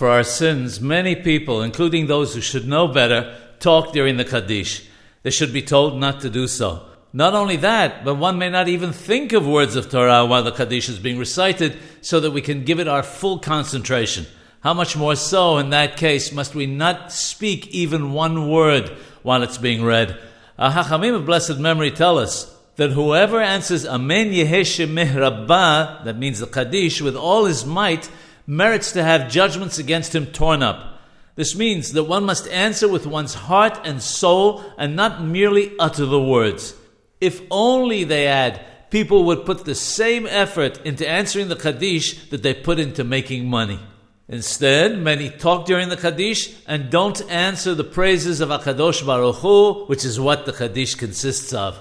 for our sins, many people, including those who should know better, talk during the Kaddish. They should be told not to do so. Not only that, but one may not even think of words of Torah while the Kaddish is being recited so that we can give it our full concentration. How much more so in that case must we not speak even one word while it's being read? Our Hachamim of blessed memory tell us that whoever answers Amen Yeheshemeh Rabbah, that means the Kaddish, with all his might, merits to have judgments against him torn up. This means that one must answer with one's heart and soul and not merely utter the words. If only, they add, people would put the same effort into answering the Kaddish that they put into making money. Instead, many talk during the Kaddish and don't answer the praises of Akadosh Baruch Hu, which is what the Kaddish consists of.